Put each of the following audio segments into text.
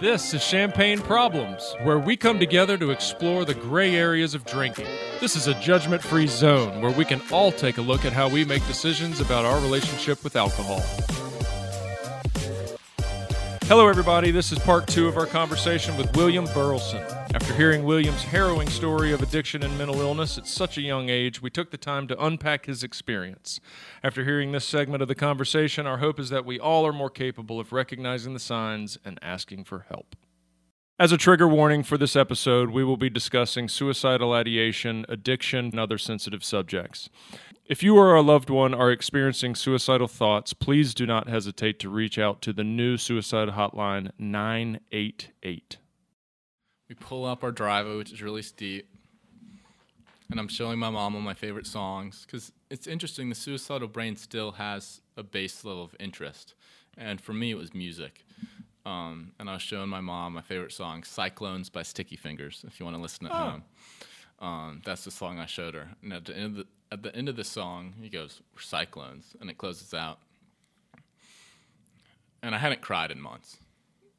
This is Champagne Problems, where we come together to explore the gray areas of drinking. This is a judgment free zone where we can all take a look at how we make decisions about our relationship with alcohol. Hello, everybody. This is part two of our conversation with William Burleson. After hearing William's harrowing story of addiction and mental illness at such a young age, we took the time to unpack his experience. After hearing this segment of the conversation, our hope is that we all are more capable of recognizing the signs and asking for help. As a trigger warning for this episode, we will be discussing suicidal ideation, addiction, and other sensitive subjects. If you or a loved one are experiencing suicidal thoughts, please do not hesitate to reach out to the new suicide hotline 988. We pull up our driveway, which is really steep, and I'm showing my mom all my favorite songs because it's interesting. The suicidal brain still has a base level of interest, and for me, it was music. Um, and I was showing my mom my favorite song, "Cyclones" by Sticky Fingers. If you want to listen at Oh. home, um, that's the song I showed her. And at the end of the, at the end of the song, he goes, "We're cyclones," and it closes out. And I hadn't cried in months.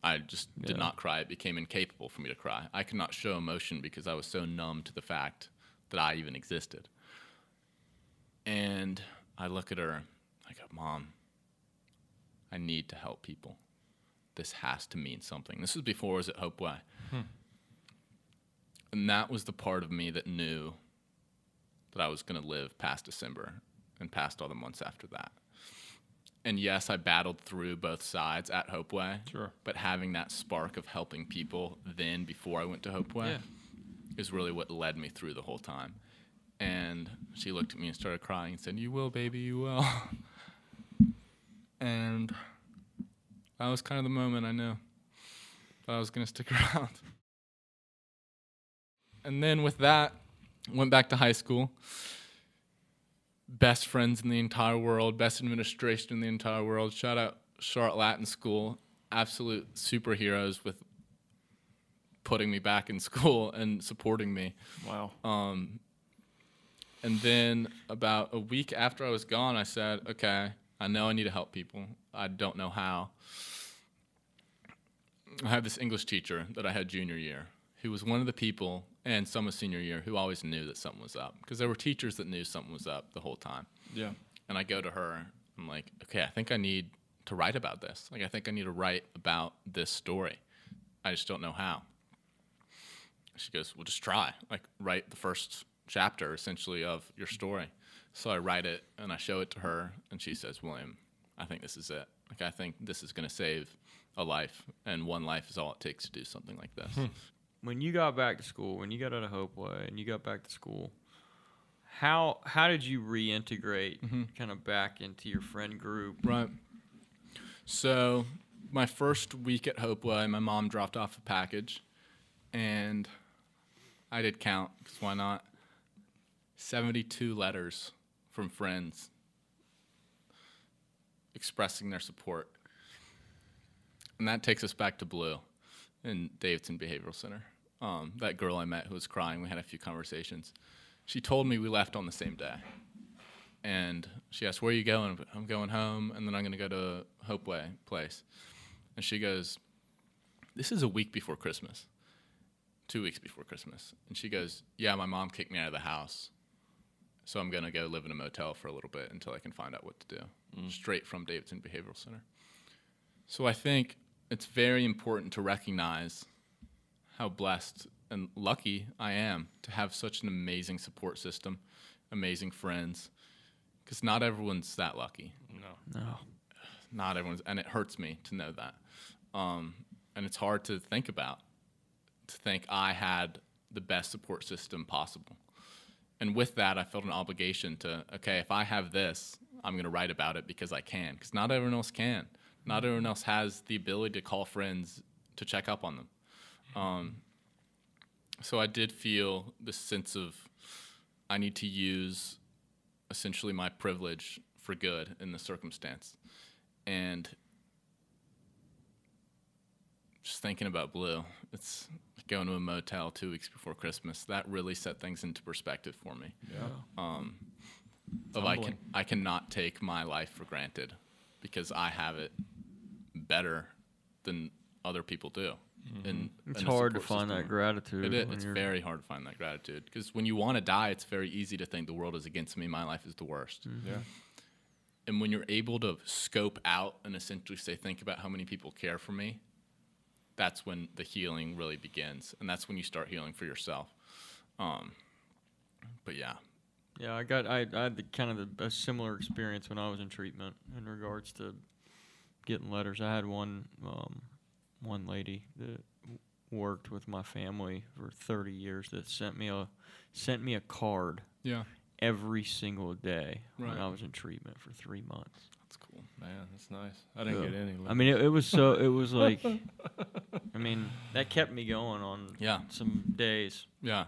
I just did not cry. It became incapable for me to cry. I could not show emotion because I was so numb to the fact that I even existed. And I look at her, I go, Mom, I need to help people. This has to mean something. This was before I was at Hopeway. Hmm. And that was the part of me that knew that I was going to live past December and past all the months after that. And yes, I battled through both sides at Hopeway. Sure. But having that spark of helping people then before I went to Hopeway Yeah. is really what led me through the whole time. And she looked at me and started crying and said, You will, baby, you will. and that was kind of the moment I knew that I was going to stick around. And then with that, went back to high school. Best friends in the entire world, best administration in the entire world. Shout out Charlotte Latin School, absolute superheroes with putting me back in school and supporting me. Wow. Um, and then about a week after I was gone, I said, okay, I know I need to help people. I don't know how. I had this English teacher that I had junior year who was one of the people, and some of senior year, who always knew that something was up. Because there were teachers that knew something was up the whole time. Yeah. And I go to her, I'm like, okay, I think I need to write about this. Like, I think I need to write about this story. I just don't know how. She goes, well, just try. Like, write the first chapter, essentially, of your story. So I write it and I show it to her, and she says, William, I think this is it. Like, I think this is going to save a life, and one life is all it takes to do something like this. Hmm. When you got back to school, when you got out of Hopeway and you got back to school, how how did you reintegrate mm-hmm. kind of back into your friend group? Right. So, my first week at Hopeway, my mom dropped off a package, and I did count because why not? Seventy-two letters from friends expressing their support, and that takes us back to Blue in Davidson Behavioral Center. Um, that girl I met who was crying, we had a few conversations. She told me we left on the same day and she asked, "Where are you going?" I'm going home, and then I'm going to go to Hopeway place. And she goes, "This is a week before Christmas, two weeks before Christmas." And she goes, "Yeah, my mom kicked me out of the house, so I'm going to go live in a motel for a little bit until I can find out what to do." Straight from Davidson Behavioral Center. So I think it's very important to recognize how blessed and lucky I am to have such an amazing support system, amazing friends, because not everyone's that lucky. No. No. Not everyone's, and it hurts me to know that. Um, and it's hard to think about, to think I had the best support system possible. And with that, I felt an obligation to, okay, if I have this, I'm going to write about it because I can, because not everyone else can. Not everyone else has the ability to call friends to check up on them. Um, so I did feel this sense of I need to use essentially my privilege for good in the circumstance. And just thinking about Blue, it's going to a motel two weeks before Christmas. That really set things into perspective for me. Yeah. Um, of I can. I cannot take my life for granted because I have it better than other people do. And It's hard to find that gratitude. It is. It's very hard to find that gratitude because when you want to die, it's very easy to think the world is against me. My life is the worst. Yeah. And when you're able to scope out and essentially say, think about how many people care for me, that's when the healing really begins, and that's when you start healing for yourself. Um, but yeah, Yeah, I got I, I had the kind of the, a similar experience when I was in treatment in regards to getting letters. I had one um, one lady that worked with my family for 30 years that sent me a sent me a card yeah, every single day Right. when I was in treatment for 3 months. that's cool. Man, that's nice. I didn't Yeah. get any. I mean, it, it was so it was like I mean, that kept me going on Yeah, some days. yeah,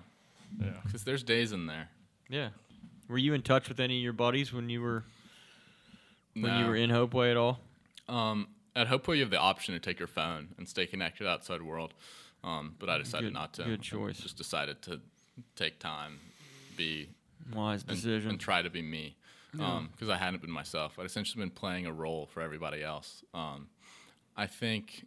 yeah. because there's days in there. Yeah. Were you in touch with any of your buddies when you were when you were in Hopeway at all? Um, at Hopeway, you have the option to take your phone and stay connected outside world, um, but I decided Good- not to. good I choice. Just decided to take time, be Wise and, decision. and try to be me, Yeah. because I hadn't been myself. I'd essentially been playing a role for everybody else. Um, I think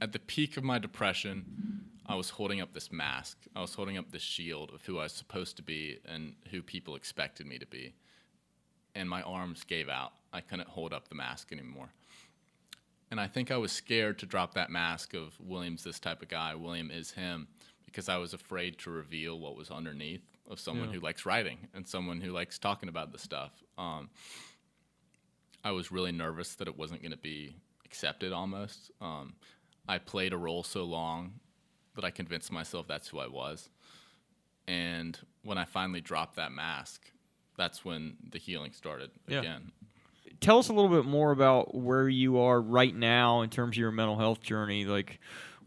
at the peak of my depression, I was holding up this mask. I was holding up this shield of who I was supposed to be and who people expected me to be. And my arms gave out. I couldn't hold up the mask anymore. And I think I was scared to drop that mask of William's this type of guy, William is him, because I was afraid to reveal what was underneath of someone Yeah. who likes writing and someone who likes talking about the stuff. Um, I was really nervous that it wasn't going to be accepted almost. Um, I played a role so long that I convinced myself that's who I was. And when I finally dropped that mask, that's when the healing started Yeah. again. Tell us a little bit more about where you are right now in terms of your mental health journey. Like,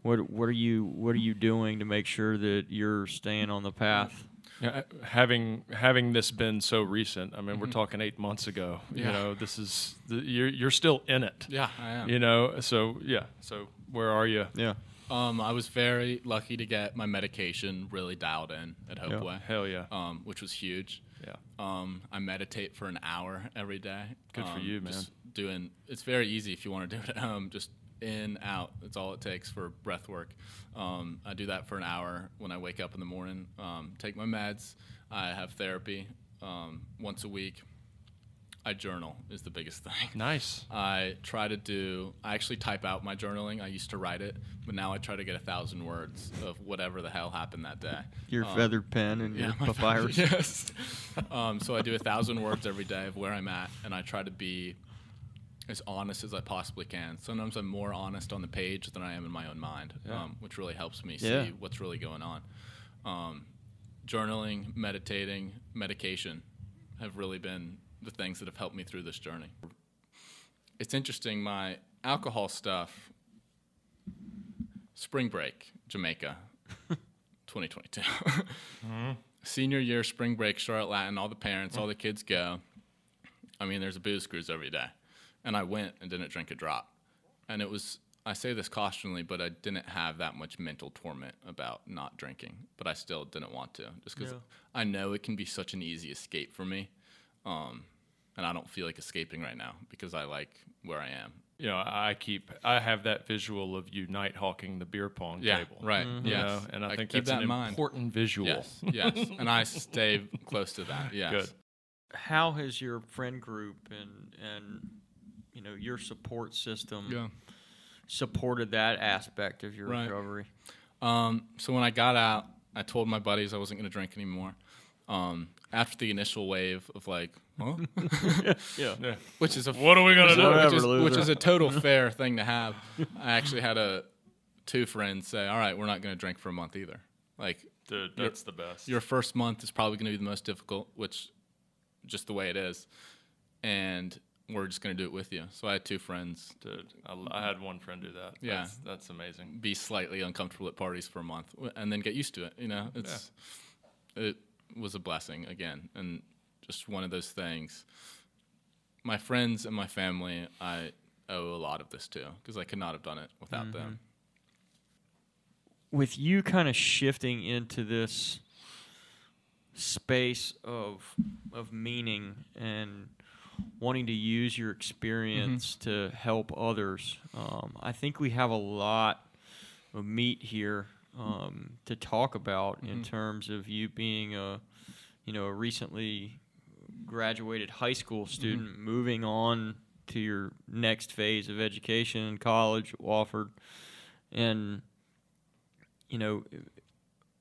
what what are you what are you doing to make sure that you're staying on the path? Yeah, having having this been so recent, I mean, we're talking eight months ago. Yeah. You know, this is the, you're you're still in it. Yeah, I am. You know, so yeah. So where are you? Yeah. Um, I was very lucky to get my medication really dialed in at Hopeway, Hell yeah. um, which was huge. Yeah. Um, I meditate for an hour every day. Good for Um, you, man. Just doing it's very easy if you want to do it at home. Just in out. That's all it takes for breath work. Um, I do that for an hour when I wake up in the morning. Um, take my meds. I have therapy um, once a week. I journal is the biggest thing. Nice. I try to do. I actually type out my journaling. I used to write it, but now I try to get a thousand words of whatever the hell happened that day. Your Um, feathered pen and your my papyrus. phone- Yes. um, so I do a thousand words every day of where I'm at, and I try to be as honest as I possibly can. Sometimes I'm more honest on the page than I am in my own mind, Yeah. um, which really helps me Yeah. see what's really going on. Um, journaling, meditating, medication have really been the things that have helped me through this journey. It's interesting, my alcohol stuff, spring break, Jamaica, 2022. Senior year, spring break, Charlotte Latin, all the parents, all the kids go. I mean, there's a booze cruise every day. And I went and didn't drink a drop. And it was, I say this cautionally, but I didn't have that much mental torment about not drinking. But I still didn't want to, just because Yeah. I know it can be such an easy escape for me. Um, and I don't feel like escaping right now because I like where I am. You know, I keep I have that visual of you night hawking the beer pong Yeah, table. right. You Yes. know, and I, I think keep that's that an in mind. important visual. Yes, yes. And I stay close to that. Yes. Good. How has your friend group and and you know your support system Yeah. supported that aspect of your Right. recovery? Um, so when I got out, I told my buddies I wasn't going to drink anymore. Um, after the initial wave of like, huh? Yeah. Yeah. which is a What are we gonna do? which is, which is a total fair thing to have. I actually had a two friends say, "All right, we're not going to drink for a month either." Like Dude, Your- that's the best. your first month is probably going to be the most difficult, which just the way it is, and we're just going to do it with you. So I had two friends Dude, I, I had one friend do that. Yeah. That's, that's amazing. be slightly uncomfortable at parties for a month w- and then get used to it. You know, it's it was a blessing again, and just one of those things. My friends and my family, I owe a lot of this to because I could not have done it without them. with you kind of shifting into this space of of meaning and wanting to use your experience to help others. Um, I think we have a lot of meat here um, to talk about in terms of you being a, you know, a recently graduated high school student moving on to your next phase of education in college Wofford, and you know,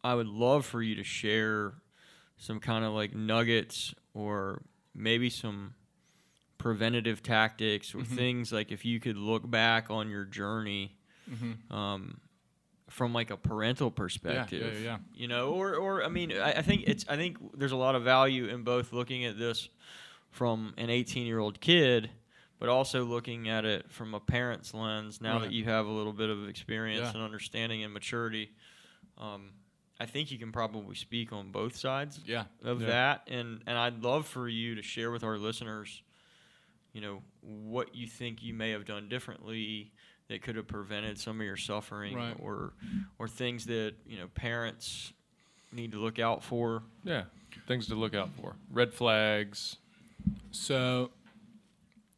I would love for you to share some kind of like nuggets or maybe some preventative tactics or things like if you could look back on your journey um, from like a parental perspective yeah, yeah. you know or, or i mean I, I think it's i think there's a lot of value in both looking at this from an 18 year old kid but also looking at it from a parent's lens now that you have a little bit of experience Yeah. and understanding and maturity um, i think you can probably speak on both sides Yeah. of Yeah. that and and I'd love for you to share with our listeners you know what you think you may have done differently that could have prevented some of your suffering Right. or or things that you know parents need to look out for Yeah, things to look out for. Red flags. So,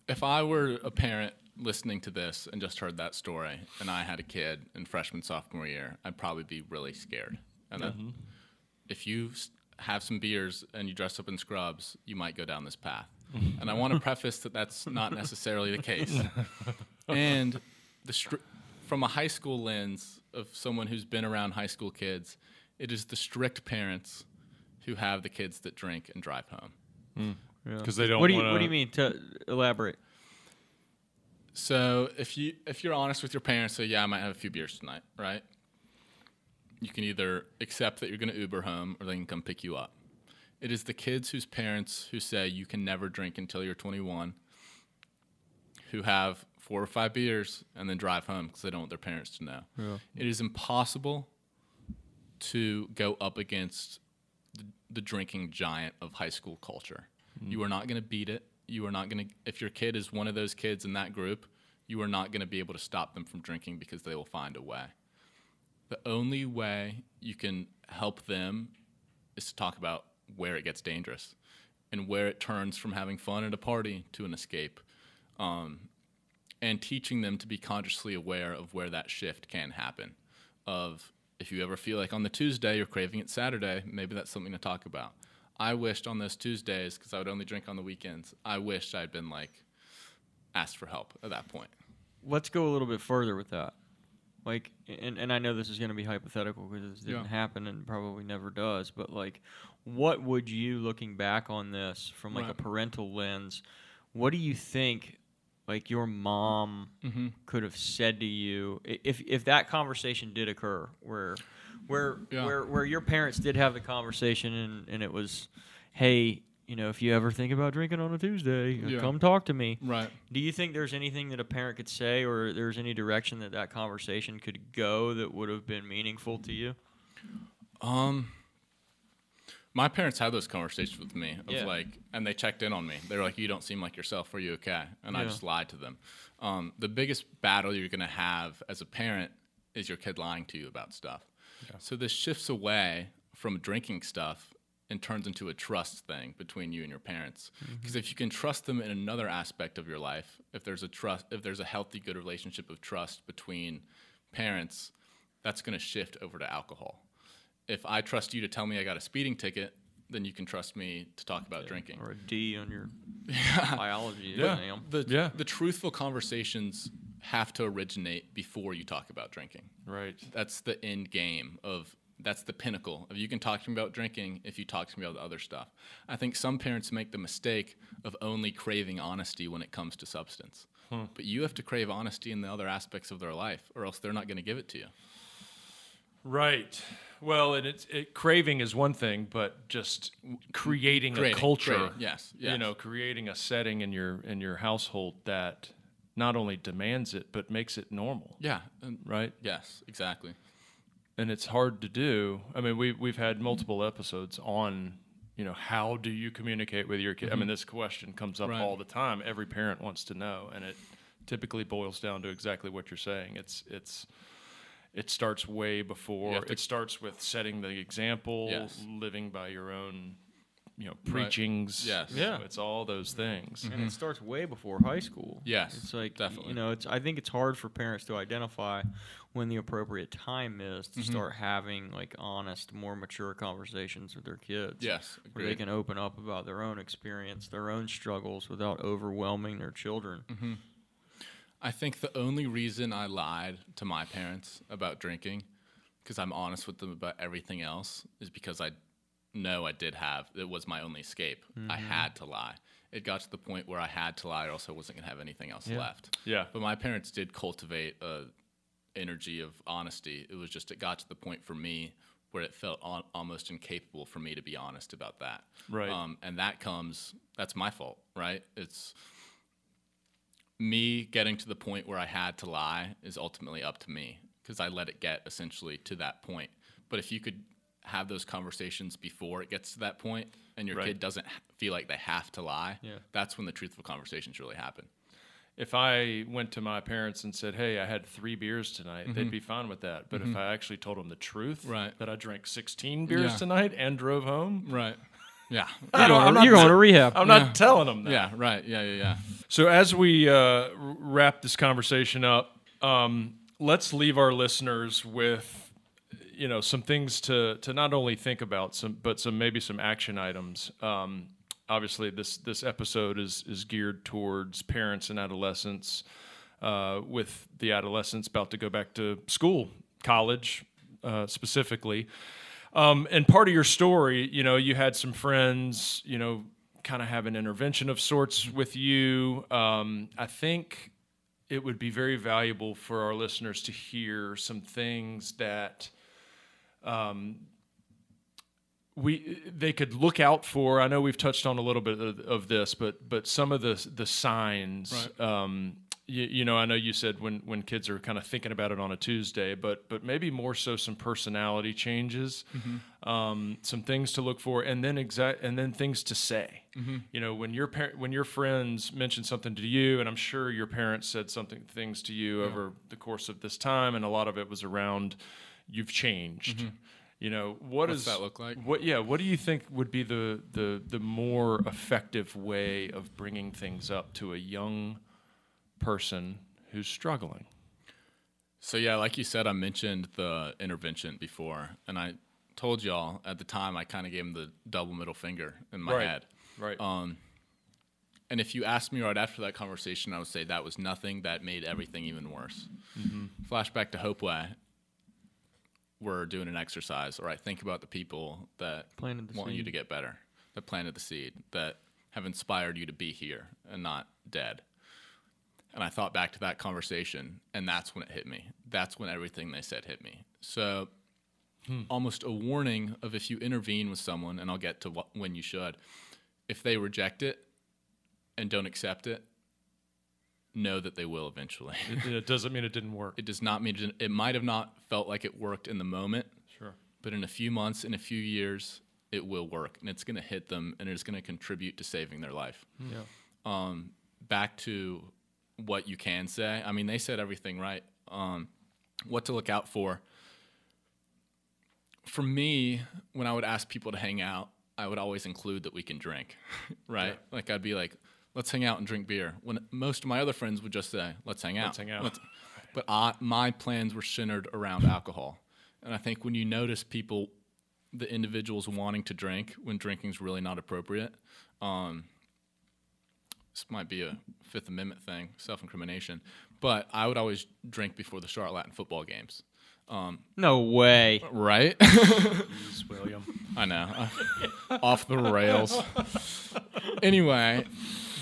if I were a parent listening to this and just heard that story, and I had a kid in freshman sophomore year, I'd probably be really scared. And uh, if you have some beers and you dress up in scrubs, you might go down this path. and I want to preface that that's not necessarily the case. and the str- from a high school lens of someone who's been around high school kids, it is the strict parents who have the kids that drink and drive home. Hmm. because they don't. what do you wanna, what do you mean to elaborate So if you if you're honest with your parents, say yeah, I might have a few beers tonight, right? You can either accept that you're going to Uber home, or they can come pick you up. It is the kids whose parents who say you can never drink until you're 21, who have four or five beers and then drive home because they don't want their parents to know. It is impossible to go up against the, the drinking giant of high school culture. You are not going to beat it. You are not going to, if your kid is one of those kids in that group, you are not going to be able to stop them from drinking because they will find a way. The only way you can help them is to talk about where it gets dangerous and where it turns from having fun at a party to an escape. Um, and teaching them to be consciously aware of where that shift can happen. Of if you ever feel like on the Tuesday you're craving it Saturday, maybe that's something to talk about. I wished on those Tuesdays, because I would only drink on the weekends, I wished I'd been like asked for help at that point. let's go a little bit further with that. Like, and, and I know this is going to be hypothetical because this didn't Yeah. happen and probably never does. But like, what would you, looking back on this from like a parental lens, what do you think, like your mom Mm-hmm. could have said to you if if that conversation did occur, where, where, Yeah. where, where your parents did have the conversation and and it was, hey. You know, if you ever think about drinking on a Tuesday, uh, Yeah. come talk to me. Right. Do you think there's anything that a parent could say, or there's any direction that that conversation could go that would have been meaningful to you? Um, my parents had those conversations with me of Yeah. like, and they checked in on me. They were like, "You don't seem like yourself. Are you okay?" And I just lied to them. Um, the biggest battle you're gonna have as a parent is your kid lying to you about stuff. So this shifts away from drinking stuff and turns into a trust thing between you and your parents. Because if you can trust them in another aspect of your life, if there's a trust, if there's a healthy, good relationship of trust between parents, that's going to shift over to alcohol. If I trust you to tell me I got a speeding ticket, then you can trust me to talk about drinking. Or a D on your biology Yeah. exam? The, Yeah. the truthful conversations have to originate before you talk about drinking. Right. That's the end game of that's the pinnacle of you can talk to me about drinking if you talk to me about the other stuff. I think some parents make the mistake of only craving honesty when it comes to substance. But you have to crave honesty in the other aspects of their life, or else they're not going to give it to you. Right. Well, and it's it, craving is one thing, but just creating Creating, a culture. creating, yes, You know, creating a setting in your in your household that not only demands it but makes it normal. Yeah. And, Right. yes, exactly. and it's hard to do. I mean, we we've had multiple episodes on, you know, how do you communicate with your kid? I mean, this question comes up Mm-hmm. Right. all the time. Every parent wants to know, and it typically boils down to exactly what you're saying. It's it's it starts way before. It starts with setting the example, Yes. living by your own you know Right. preachings. Yes. You know, Yeah. it's all those things. and it starts way before high school. Yes, it's like definitely. You know, it's. I think it's hard for parents to identify when the appropriate time is to Mm-hmm. start having like honest, more mature conversations with their kids. Yes, where they can open up about their own experience, their own struggles, without overwhelming their children. Mm-hmm. I think the only reason I lied to my parents about drinking, because I'm honest with them about everything else, is because I know I did have it was my only escape. I had to lie. It got to the point where I had to lie, or else I wasn't gonna have anything else Yeah. left. Yeah. But my parents did cultivate a energy of honesty. It was just it got to the point for me where it felt al- almost incapable for me to be honest about that. Right. Um, and that comes that's my fault, right? It's me getting to the point where I had to lie is ultimately up to me because I let it get essentially to that point. But if you could have those conversations before it gets to that point and your Right. kid doesn't feel like they have to lie, Yeah. that's when the truthful conversations really happen. If I went to my parents and said, "Hey, I had three beers tonight," they'd be fine with that. But if I actually told them the truth, Mm-hmm. Right. that I drank 16 beers Yeah. tonight and drove home, Right. Yeah. I don't- I'm You're going to rehab. I'm Yeah. not telling them that. Yeah. Right. Yeah. Yeah. Yeah. So as we uh, wrap this conversation up, um, let's leave our listeners with, you know, some things to to not only think about, some but some maybe some action items. Um, obviously, this this episode is is geared towards parents and adolescents, uh, with the adolescents about to go back to school, college, uh, specifically. Um, and part of your story, you know, you had some friends, you know, kind of have an intervention of sorts with you. Um, I think it would be very valuable for our listeners to hear some things that um, we they could look out for. I know we've touched on a little bit of, of this, but but some of the the signs. Um, you, you know, I know you said when when kids are kind of thinking about it on a Tuesday, but but maybe more so some personality changes, mm-hmm. um, some things to look for, and then exact and then things to say. Mm-hmm. You know, when your par- when your friends mention something to you, and I'm sure your parents said something things to you over the course of this time, and a lot of it was around you've changed. Mm-hmm. You know, what What's does that look like? What yeah, what do you think would be the the the more effective way of bringing things up to a young person who's struggling? So yeah, like you said, I mentioned the intervention before, and I told y'all at the time I kind of gave him the double middle finger in my Right. head. Right. Um, and if you asked me right after that conversation, I would say that was nothing. That made everything even worse. Flashback to Hopeway. We're doing an exercise. All right, think about the people that Planted the want you to get better, that planted the seed, that have inspired you to be here and not dead. And I thought back to that conversation, and that's when it hit me. That's when everything they said hit me. So, almost a warning of if you intervene with someone, and I'll get to wh- when you should, if they reject it and don't accept it, know that they will eventually. it, it doesn't mean it didn't work. it does not mean it, it might have not felt like it worked in the moment, Sure. but in a few months, in a few years, it will work, and it's going to hit them, and it's going to contribute to saving their life. Yeah. Um, back to what you can say. I mean, they said everything right. Um, what to look out for. For me, when I would ask people to hang out, I would always include that we can drink, right? Like I'd be like, "Let's hang out and drink beer." When most of my other friends would just say, "Let's hang out." Let's hang out. but I, my plans were centered around alcohol, and I think when you notice people, the individuals wanting to drink when drinking's really not appropriate, um, this might be a Fifth Amendment thing, self-incrimination. But I would always drink before the Charlotte Latin football games, No way. right? Jeez, William. I know. Off the rails. anyway,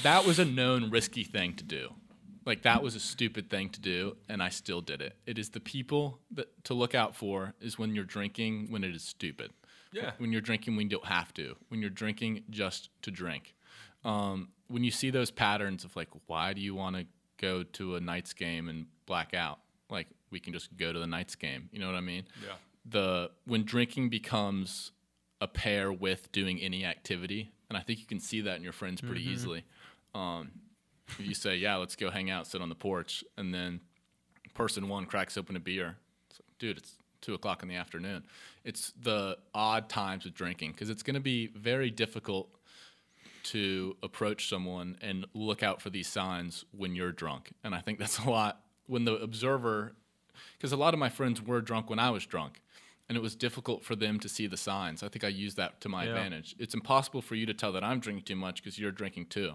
that was a known risky thing to do. Like that was a stupid thing to do, and I still did it. It is the people that to look out for is when you're drinking when it is stupid. Yeah. When you're drinking when you don't have to. When you're drinking just to drink. Um, when you see those patterns of like, why do you want to go to a Knights game and black out? Like we can just go to the Knights game. You know what I mean? Yeah. the when drinking becomes a pair with doing any activity, and I think you can see that in your friends pretty easily. Um, if you say, "Yeah, let's go hang out, sit on the porch," and then person one cracks open a beer, it's like, dude, it's two o'clock in the afternoon. It's the odd times of drinking because it's going to be very difficult to approach someone and look out for these signs when you're drunk. And I think that's a lot when the observer, because a lot of my friends were drunk when I was drunk. And it was difficult for them to see the signs. I think I used that to my Yeah. advantage. It's impossible for you to tell that I'm drinking too much because you're drinking too.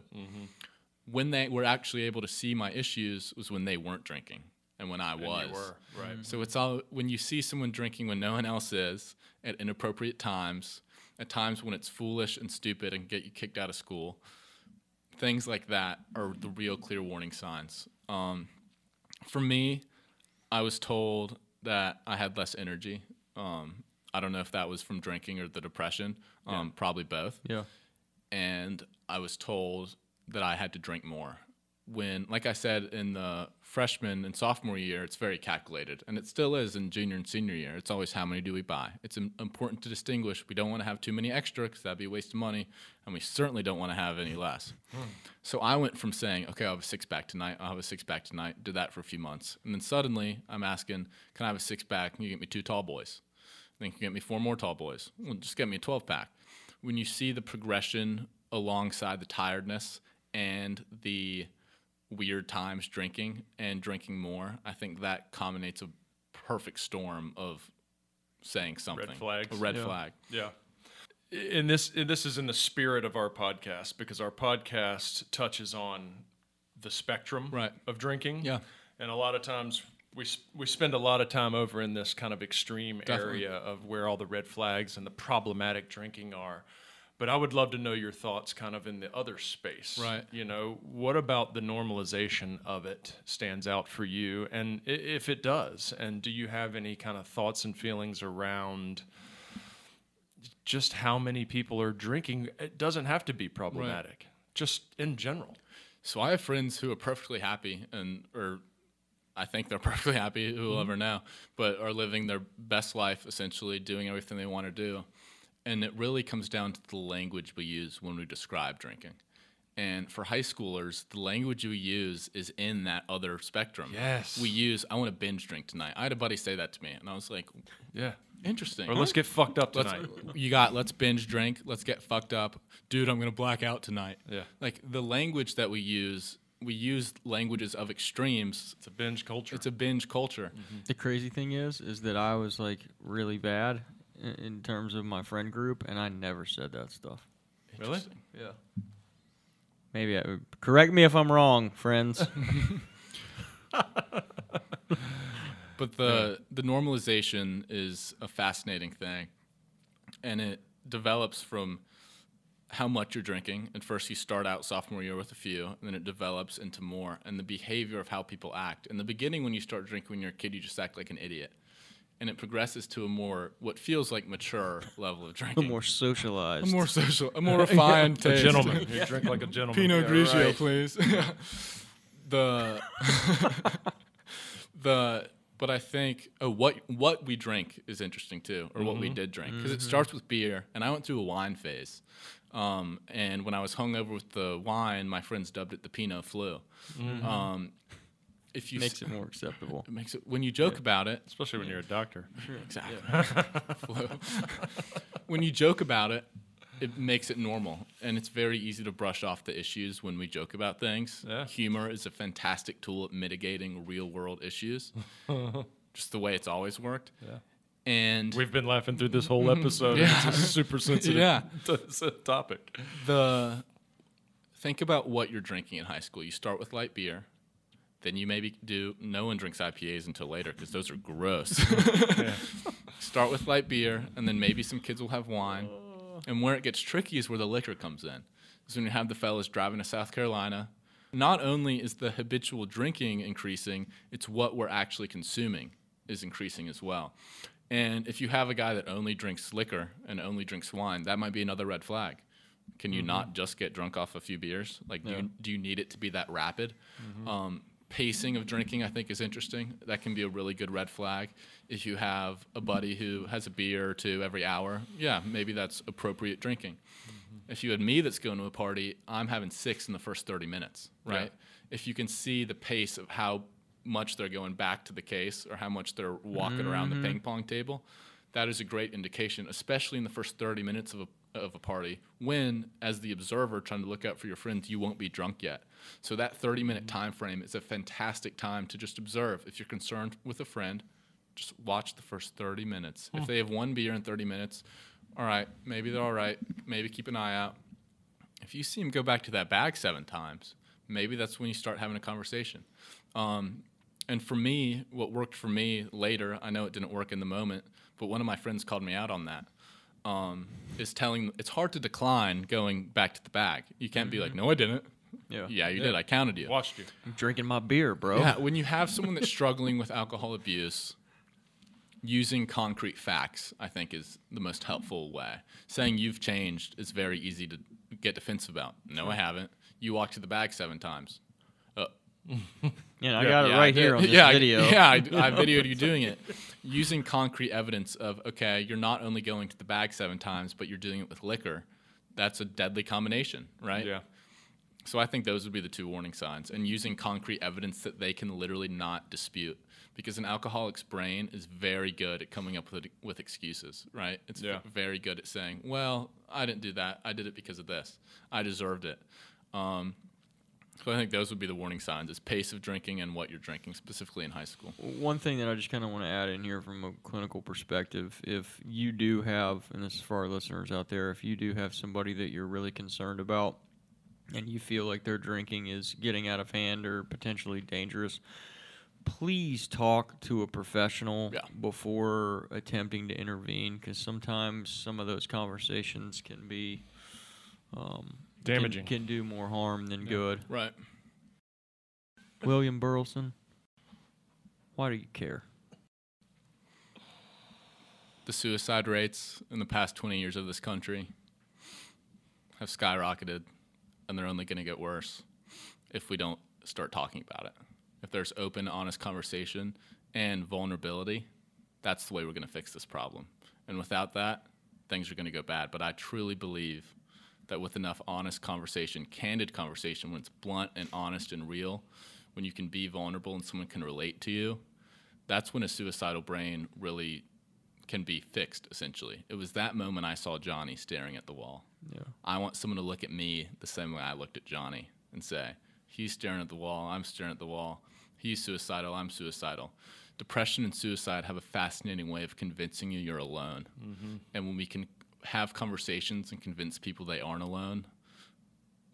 When they were actually able to see my issues was when they weren't drinking and when I was. right. So it's all when you see someone drinking when no one else is at inappropriate times, at times when it's foolish and stupid and get you kicked out of school. Things like that are the real clear warning signs. Um, for me, I was told that I had less energy. Um, I don't know if that was from drinking or the depression. Um, Probably both Yeah. and I was told that I had to drink more. When, like I said, in the freshman and sophomore year, it's very calculated, and it still is in junior and senior year. It's always how many do we buy. It's important to distinguish. We don't want to have too many extra because that'd be a waste of money, and we certainly don't want to have any less. Hmm. So I went from saying, okay, I'll have a six pack tonight, I'll have a six pack tonight, did that for a few months. And then suddenly I'm asking, can I have a six pack? Can you get me two tall boys? Then you can get me four more tall boys. Well, just get me a 12 pack. When you see the progression alongside the tiredness and the weird times drinking and drinking more, I think that combinates a perfect storm of saying something. Red flags. A red Yeah. flag. Yeah. And this and this is in the spirit of our podcast because our podcast touches on the spectrum Right. of drinking. Yeah. And a lot of times we we spend a lot of time over in this kind of extreme Definitely. area of where all the red flags and the problematic drinking are. But I would love to know your thoughts kind of in the other space. Right. You know, what about the normalization of it stands out for you? And if it does, and do you have any kind of thoughts and feelings around just how many people are drinking? It doesn't have to be problematic, just in general. So I have friends who are perfectly happy and or I think they're perfectly happy, who will ever mm-hmm. know, but are living their best life essentially, doing everything they want to do. And it really comes down to the language we use when we describe drinking. And for high schoolers, the language we use is in that other spectrum. Yes. We use, I want to binge drink tonight. I had a buddy say that to me, and I was like, Yeah. interesting. Or let's get fucked up Let's, tonight. you got let's binge drink, let's get fucked up. Dude, I'm gonna black out tonight. Yeah. Like the language that we use, we use languages of extremes. It's a binge culture. It's a binge culture. The crazy thing is, is that I was like really bad in, terms of my friend group, and I never said that stuff. really? Yeah. Maybe I, correct me if I'm wrong, friends. But the the normalization is a fascinating thing, and it develops from how much you're drinking. At first, you start out sophomore year with a few, and then it develops into more. And the behavior of how people act. In the beginning, when you start drinking when you're a kid, you just act like an idiot, and it progresses to a more what feels like mature level of drinking. A more socialized. a more social, a more refined A taste. gentleman. You drink like a gentleman. Pinot Yeah, Grigio, right. please. the the but I think oh, what what we drink is interesting too, or what we Mm-hmm. did drink, because it starts with beer, and I went through a wine phase. Um, and when I was hungover with the wine, my friends dubbed it the Pinot flu. Mm-hmm. Um, if you makes s- it more acceptable. it makes it when you joke about it, Especially when you're a doctor. Exactly. Flu. when you joke about it, it makes it normal, and it's very easy to brush off the issues when we joke about things. Yeah. Humor is a fantastic tool at mitigating real world issues, just the way it's always worked. Yeah. And We've been laughing through this whole episode. Yeah. It's a super sensitive Yeah. t- uh, topic. the think about what you're drinking in high school. You start with light beer. Then you maybe do. No one drinks IPAs until later because those are gross. Start with light beer, and then maybe some kids will have wine. And where it gets tricky is where the liquor comes in. Is when you have the fellas driving to South Carolina. Not only is the habitual drinking increasing, it's what we're actually consuming is increasing as well. And if you have a guy that only drinks liquor and only drinks wine, that might be another red flag. Can you not just get drunk off a few beers? Like, do, you, do you need it to be that rapid? Um, pacing of drinking, I think, is interesting. That can be a really good red flag. If you have a buddy who has a beer or two every hour, yeah, maybe that's appropriate drinking. Mm-hmm. If you had me that's going to a party, I'm having six in the first 30 minutes, right? If you can see the pace of how much they're going back to the case or how much they're walking around the mm-hmm. ping pong table, that is a great indication, especially in the first 30 minutes of a of a party when as the observer trying to look out for your friends you won't be drunk yet. So that 30 minute time frame is a fantastic time to just observe. If you're concerned with a friend just watch the first 30 minutes. If they have one beer in 30 minutes all right maybe they're all right maybe keep an eye out. If you see them go back to that bag seven times maybe that's when you start having a conversation. Um, and for me what worked for me later i know it didn't work in the moment but one of my friends called me out on that um, is telling it's hard to decline going back to the bag. You can't be like, no, I didn't. Yeah. Yeah, you did. I counted you. Watched you. I'm drinking my beer, bro. Yeah, when you have someone that's struggling with alcohol abuse, using concrete facts, I think, is the most helpful way. Saying you've changed is very easy to get defensive about. No, I haven't. You walked to the bag seven times. Uh, Yeah, I got it yeah, right here on this yeah, I- video. yeah, I, I videoed you doing it. Using concrete evidence of, okay, you're not only going to the bag seven times, but you're doing it with liquor. That's a deadly combination, right? Yeah. So I think those would be the two warning signs, and using concrete evidence that they can literally not dispute, because an alcoholic's brain is very good at coming up with with excuses, right? It's Yeah. very good at saying, "Well, I didn't do that. I did it because of this. I deserved it." Um, so I think those would be the warning signs: is pace of drinking and what you're drinking, specifically in high school. One thing that I just kind of want to add in here from a clinical perspective, if you do have, and this is for our listeners out there, if you do have somebody that you're really concerned about and you feel like their drinking is getting out of hand or potentially dangerous, please talk to a professional Yeah. before attempting to intervene because sometimes some of those conversations can be um, Damaging. can, do more harm than good. Right. William Burleson, why do you care? The suicide rates in the past 20 years of this country have skyrocketed, and they're only going to get worse if we don't start talking about it. If there's open, honest conversation and vulnerability, that's the way we're going to fix this problem. And without that, things are going to go bad. But I truly believe that with enough honest conversation, candid conversation, when it's blunt and honest and real, when you can be vulnerable and someone can relate to you, that's when a suicidal brain really can be fixed essentially. It was that moment I saw Johnny staring at the wall. Yeah. I want someone to look at me the same way I looked at Johnny and say, he's staring at the wall, I'm staring at the wall. He's suicidal, I'm suicidal. Depression and suicide have a fascinating way of convincing you you're alone. Mm-hmm. And when we can have conversations and convince people they aren't alone,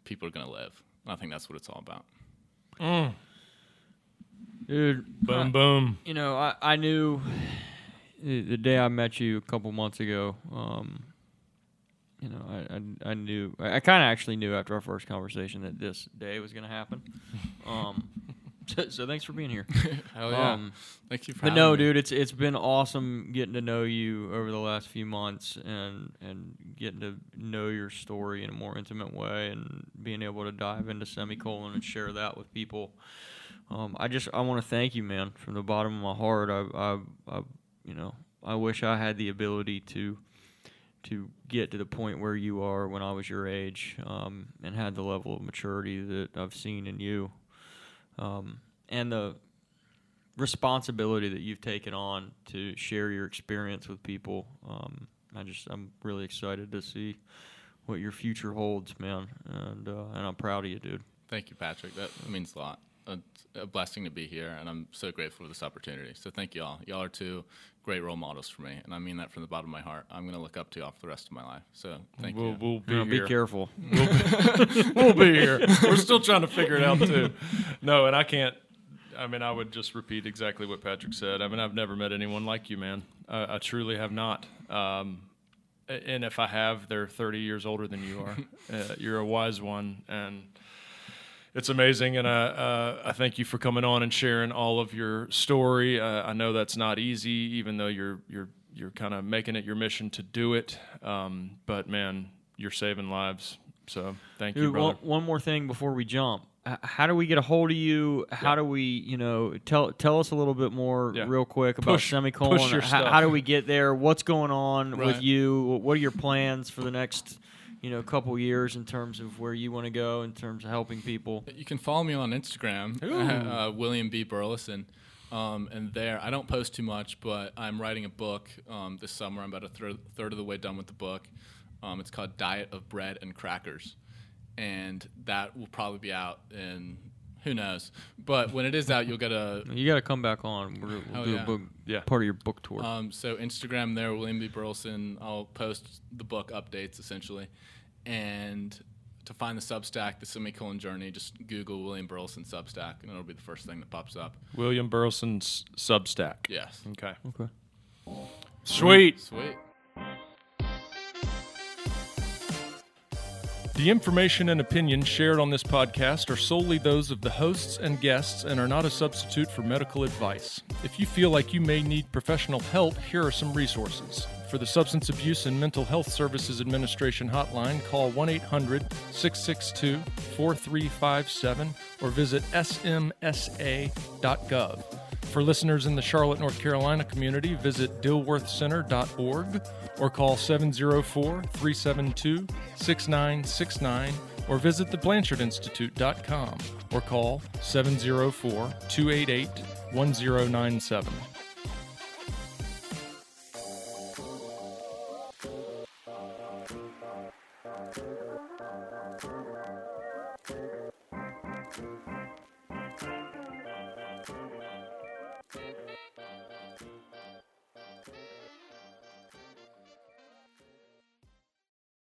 people are going to live. And I think that's what it's all about. Dude, Boom, boom. you know, I, I knew the, the day I met you a couple months ago. Um, you know, I I, I knew I, I kind of actually knew after our first conversation that this day was going to happen. Um, so, thanks for being here. Hell yeah. Um, Thank you for but no, me. dude, it's it's been awesome getting to know you over the last few months and and getting to know your story in a more intimate way and being able to dive into semicolon and share that with people. Um, I just I want to thank you, man, from the bottom of my heart. I, I, I you know I wish I had the ability to to get to the point where you are when I was your age um, and had the level of maturity that I've seen in you um, and the responsibility that you've taken on to share your experience with people. Um, I just I'm really excited to see what your future holds, man, and uh, and I'm proud of you, dude. Thank you, Patrick. That means a lot. It's a blessing to be here, and I'm so grateful for this opportunity. So thank you all. Y'all are two great role models for me, and I mean that from the bottom of my heart. I'm going to look up to y'all for the rest of my life. So thank We'll, you. we'll be Now, here. be careful. we'll be here. We're still trying to figure it out too. No, and I can't. I mean, I would just repeat exactly what Patrick said. I mean, I've never met anyone like you, man. I, I truly have not. Um, and if I have, they're 30 years older than you are. uh, you're a wise one, and it's amazing. And I, uh, I thank you for coming on and sharing all of your story. Uh, I know that's not easy, even though you're you're you're kind of making it your mission to do it. Um, but man, you're saving lives. So thank you, brother. one, one more thing before we jump. How do we get a hold of you? How Yeah. do we, you know, tell tell us a little bit more, Yeah. real quick about Push- semicolon. push how, how do we get there? What's going on with you? What are your plans for the next you know, a couple years in terms of where you want to go in terms of helping people? You can follow me on Instagram, uh, William B. Burleson. Um, and there, I don't post too much, but I'm writing a book um, this summer. I'm about a third, third of the way done with the book. Um, it's called Diet of Bread and Crackers. And that will probably be out in who knows. But when it is out, you'll get a. You got to come back on. We're, we'll Oh, do yeah. a book, Yeah. part of your book tour. Um, so Instagram there, William B. Burleson. I'll post the book updates essentially, and to find the Substack, the Semicolon Journey, just Google William Burleson Substack, and it'll be the first thing that pops up. William Burleson's Substack. Yes. Okay. okay. Sweet. Sweet. The information and opinions shared on this podcast are solely those of the hosts and guests and are not a substitute for medical advice. If you feel like you may need professional help, here are some resources. For the Substance Abuse and Mental Health Services Administration hotline, call 1 800 662 4357 or visit samhsa.gov. For listeners in the Charlotte, North Carolina community, visit dilworthcenter.org or call 704 372 6969 or visit theblanchardinstitute.com or call 704 288 1097.